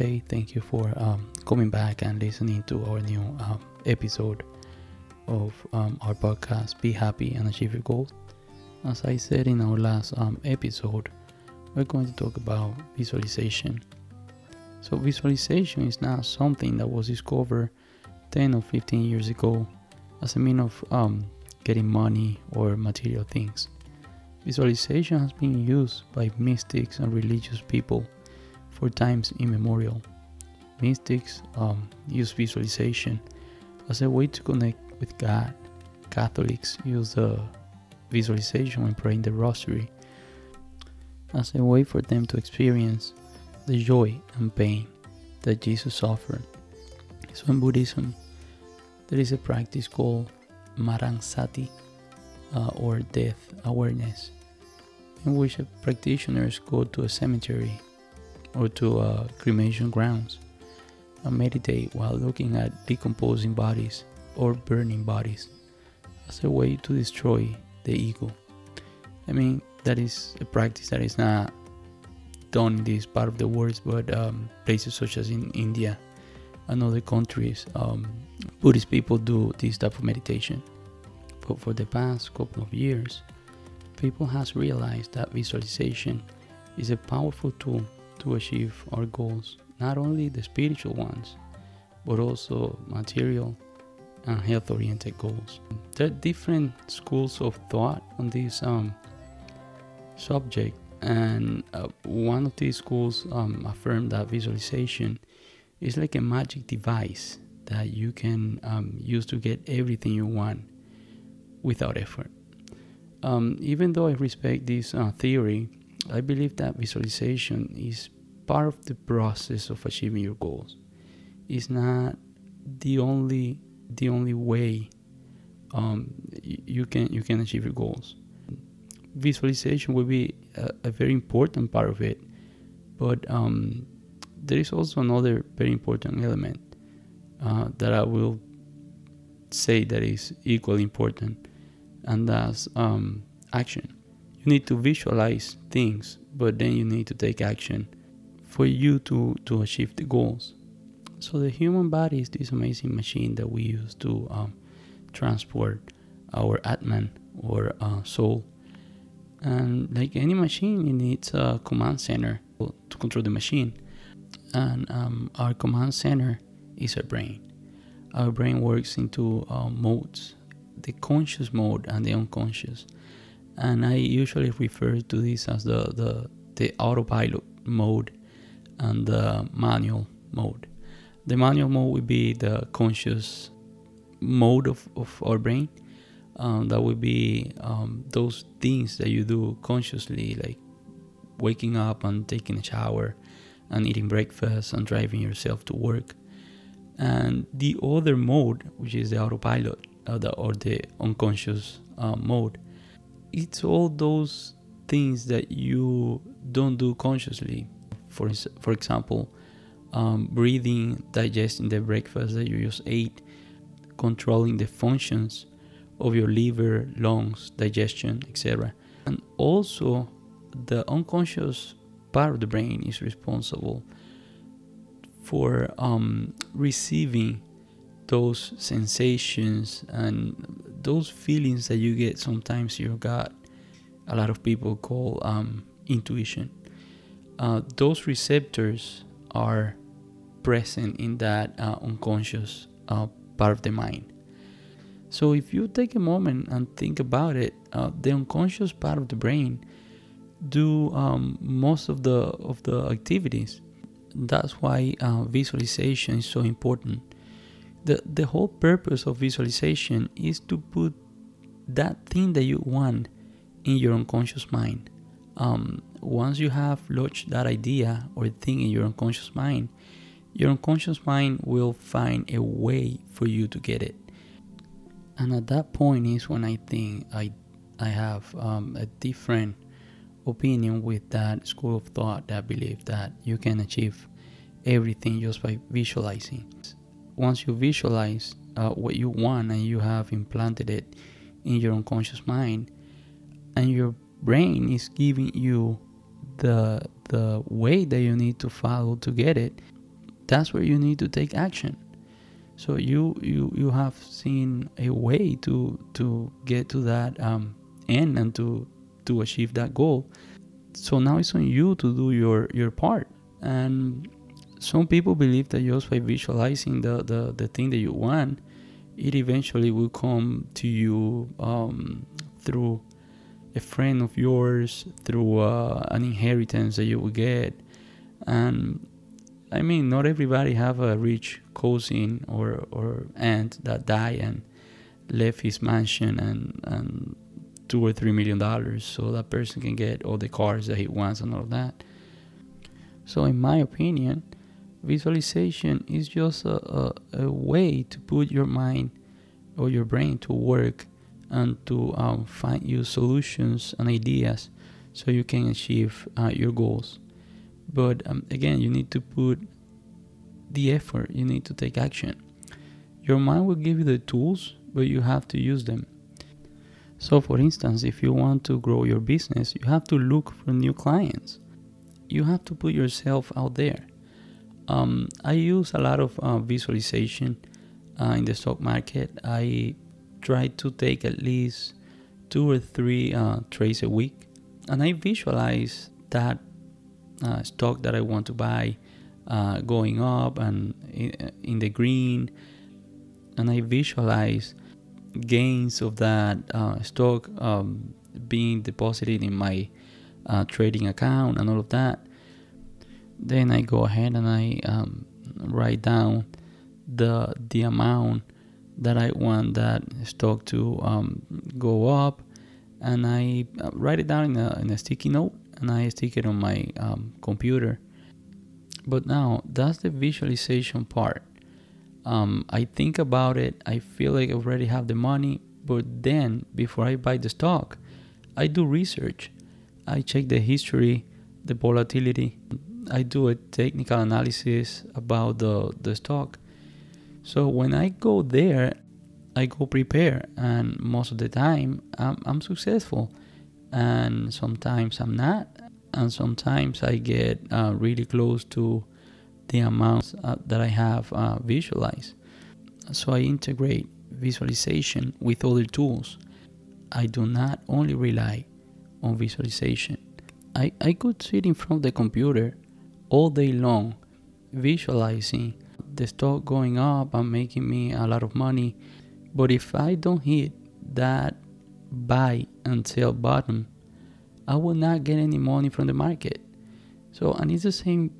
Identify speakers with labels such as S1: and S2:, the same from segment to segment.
S1: Namaste. Thank you for um, coming back and listening to our new um, episode of um, our podcast, Be Happy and Achieve Your Goals. As I said in our last um, episode, we're going to talk about visualization. So, visualization is not something that was discovered 10 or 15 years ago as a means of um, getting money or material things. Visualization has been used by mystics and religious people for times immemorial. Mystics um, use visualization as a way to connect with God. Catholics use the visualization when praying the Rosary as a way for them to experience the joy and pain that Jesus suffered. So in Buddhism, there is a practice called Marana Sati uh, or death awareness, in which practitioners go to a cemetery or to uh, cremation grounds and meditate while looking at decomposing bodies or burning bodies as a way to destroy the ego. I mean, that is a practice that is not done in this part of the world, but um, places such as in India and other countries, um, Buddhist people do this type of meditation. But for the past couple of years, people has realized that visualization is a powerful tool to achieve our goals, not only the spiritual ones, but also material and health oriented goals. There are different schools of thought on this um, subject, and uh, one of these schools um, affirmed that visualization is like a magic device that you can um, use to get everything you want without effort. Um, even though I respect this uh, theory, I believe that visualization is part of the process of achieving your goals. It's not the only the only way um, you can you can achieve your goals. Visualization will be a, a very important part of it, but um, there is also another very important element uh, that I will say that is equally important, and that's um, action. You need to visualize things, but then you need to take action for you to, to achieve the goals. So the human body is this amazing machine that we use to um, transport our Atman or uh, soul. And like any machine, it needs a command center to control the machine. And um, our command center is our brain. Our brain works into uh, modes the conscious mode and the unconscious. And I usually refer to this as the, the, the autopilot mode and the manual mode. The manual mode would be the conscious mode of, of our brain. Um, that would be um, those things that you do consciously, like waking up and taking a shower and eating breakfast and driving yourself to work. And the other mode, which is the autopilot uh, the, or the unconscious uh, mode, it's all those things that you don't do consciously. For, for example, um, breathing, digesting the breakfast that you just ate, controlling the functions of your liver, lungs, digestion, etc. And also, the unconscious part of the brain is responsible for um, receiving those sensations and those feelings that you get sometimes your gut a lot of people call um, intuition uh, those receptors are present in that uh, unconscious uh, part of the mind. So if you take a moment and think about it, uh, the unconscious part of the brain do um, most of the of the activities. That's why uh, visualization is so important. The The whole purpose of visualization is to put that thing that you want in your unconscious mind. Um, once you have lodged that idea or thing in your unconscious mind, your unconscious mind will find a way for you to get it. And at that point is when I think I, I have um, a different opinion with that school of thought that believe that you can achieve everything just by visualizing. Once you visualize uh, what you want and you have implanted it in your unconscious mind, and your brain is giving you the the way that you need to follow to get it that's where you need to take action. So you you you have seen a way to to get to that um, end and to to achieve that goal. So now it's on you to do your your part. And some people believe that just by visualizing the the, the thing that you want it eventually will come to you um, through a friend of yours through uh, an inheritance that you will get. And i mean not everybody have a rich cousin or or aunt that died and left his mansion and and two or three million dollars so that person can get all the cars that he wants and all that. So in my opinion visualization is just a, a, a way to put your mind or your brain to work and to um, find you solutions and ideas so you can achieve uh, your goals. But um, again, you need to put the effort, you need to take action. Your mind will give you the tools, but you have to use them. So, for instance, if you want to grow your business, you have to look for new clients. You have to put yourself out there. Um, I use a lot of uh, visualization uh, in the stock market. I try to take at least two or three uh, trades a week, and I visualize that uh, stock that I want to buy uh, going up and in, the green, and I visualize gains of that uh, stock um, being deposited in my trading account and all of that. Then I go ahead and I um, write down the the amount that I want that stock to um, go up, and I uh, write it down in a, in a sticky note and I stick it on my um, computer. But now that's the visualization part. Um, I think about it. I feel like I already have the money, but then before I buy the stock, I do research. I check the history, the volatility. I do a technical analysis about the, the stock so when I go there, I go prepare, and most of the time I'm, I'm successful, and sometimes I'm not, and sometimes I get uh, really close to the amounts uh, that I have uh, visualized. So I integrate visualization with other tools. I do not only rely on visualization. I, I could sit in front of the computer all day long visualizing the stock going up and making me a lot of money. But if I don't hit that buy and sell button, I will not get any money from the market. So, and it's the same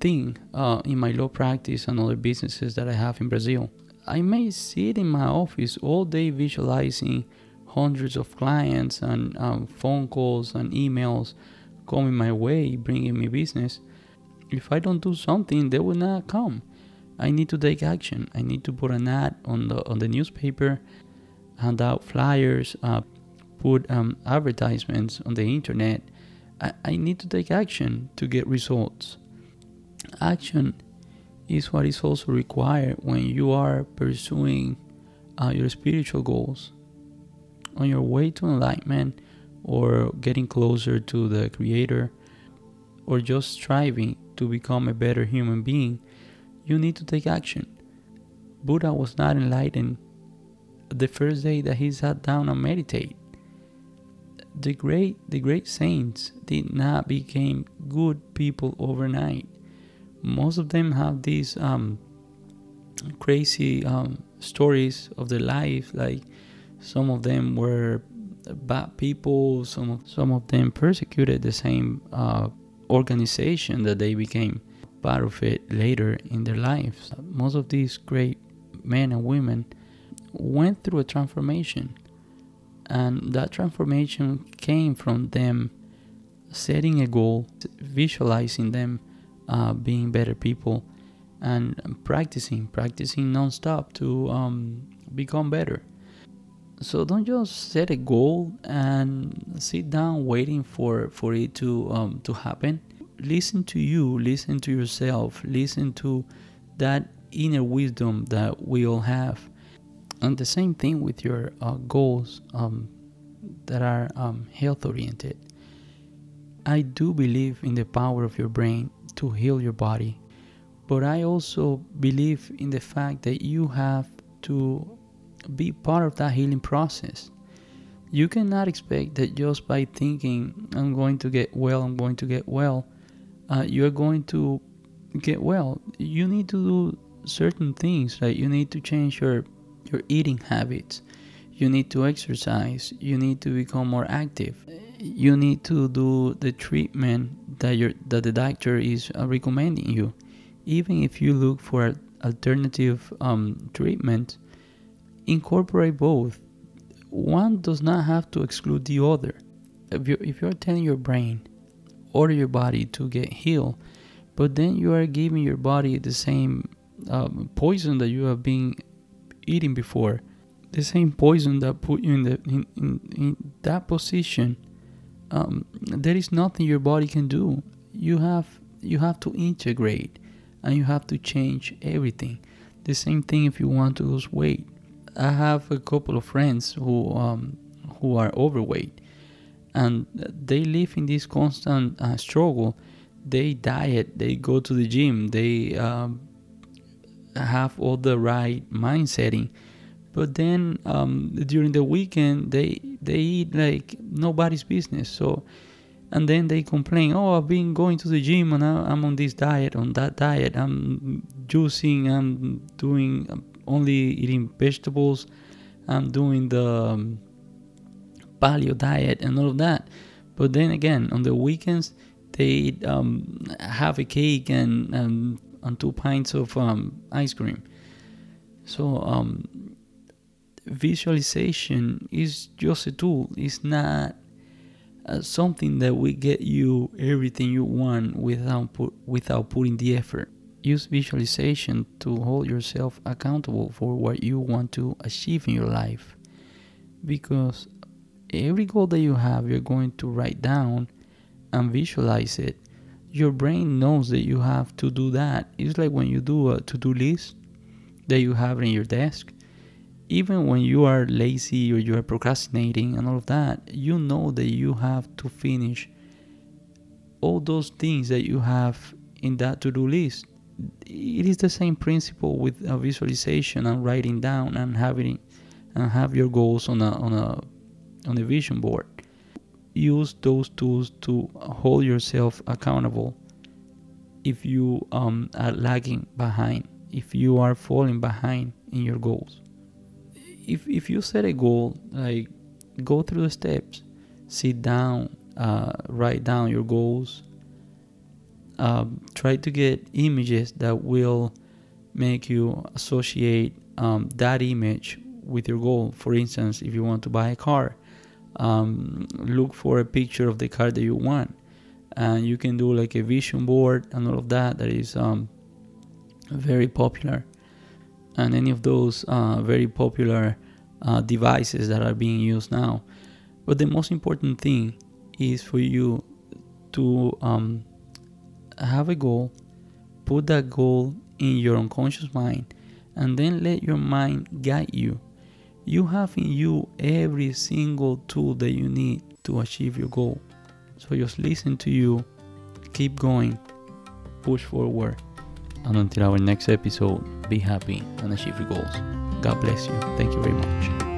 S1: thing uh, in my law practice and other businesses that I have in Brazil. I may sit in my office all day visualizing hundreds of clients and um, phone calls and emails coming my way, bringing me business. If I don't do something, they will not come. I need to take action. I need to put an ad on the on the newspaper, hand out flyers, uh, put um, advertisements on the internet. I, I need to take action to get results. Action is what is also required when you are pursuing uh, your spiritual goals. On your way to enlightenment or getting closer to the Creator or just striving to become a better human being you need to take action. Buddha was not enlightened the first day that he sat down and meditate. The great the great saints did not become good people overnight. Most of them have these um, crazy um, stories of their life. Like some of them were bad people. Some of some of them persecuted the same uh, organization that they became part of it later in their lives. Most of these great men and women went through a transformation, and that transformation came from them setting a goal, visualizing them uh, being better people, and practicing, practicing nonstop to um, become better. So don't just set a goal and sit down waiting for, for it to um, to happen listen to you, listen to yourself, listen to that inner wisdom that we all have. And the same thing with your uh, goals um, that are um, health oriented. I do believe in the power of your brain to heal your body. but I also believe in the fact that you have to be part of that healing process. You cannot expect that just by thinking, I'm going to get well, I'm going to get well, uh, you're going to get well. You need to do certain things, right? You need to change your, your eating habits, you need to exercise, you need to become more active, you need to do the treatment that, your, that the doctor is uh, recommending you. Even if you look for alternative um, treatment, incorporate both. One does not have to exclude the other. If you're, if you're telling your brain or your body to get healed, but then you are giving your body the same um, poison that you have been eating before, the same poison that put you in the in, in, in that position. Um, there is nothing your body can do. You have you have to integrate, and you have to change everything. The same thing if you want to lose weight. I have a couple of friends who um, who are overweight, and they live in this constant uh, struggle. They diet, they go to the gym, they um, have all the right mind setting, but then um, during the weekend they they eat like nobody's business. So, and then they complain, "Oh, I've been going to the gym and I'm on this diet, on that diet. I'm juicing, I'm doing." Only eating vegetables. I'm doing the um, paleo diet and all of that. But then again, on the weekends, they um, have a cake and, and, and two pints of um, ice cream. So um, visualization is just a tool. It's not uh, something that will get you everything you want without put, without putting the effort. Use visualization to hold yourself accountable for what you want to achieve in your life. Because every goal that you have, you're going to write down and visualize it. Your brain knows that you have to do that. It's like when you do a to do list that you have in your desk. Even when you are lazy or you are procrastinating and all of that, you know that you have to finish all those things that you have in that to do list it is the same principle with a visualization and writing down and having and have your goals on a on a on a vision board. Use those tools to hold yourself accountable if you um, are lagging behind if you are falling behind in your goals. If, if you set a goal like go through the steps. Sit down uh, write down your goals um, try to get images that will make you associate um, that image with your goal. For instance, if you want to buy a car, um, look for a picture of the car that you want, and you can do like a vision board and all of that. That is um, very popular, and any of those uh, very popular uh, devices that are being used now. But the most important thing is for you to um, have a goal, put that goal in your unconscious mind, and then let your mind guide you. You have in you every single tool that you need to achieve your goal. So just listen to you, keep going, push forward. And until our next episode, be happy and achieve your goals. God bless you. Thank you very much.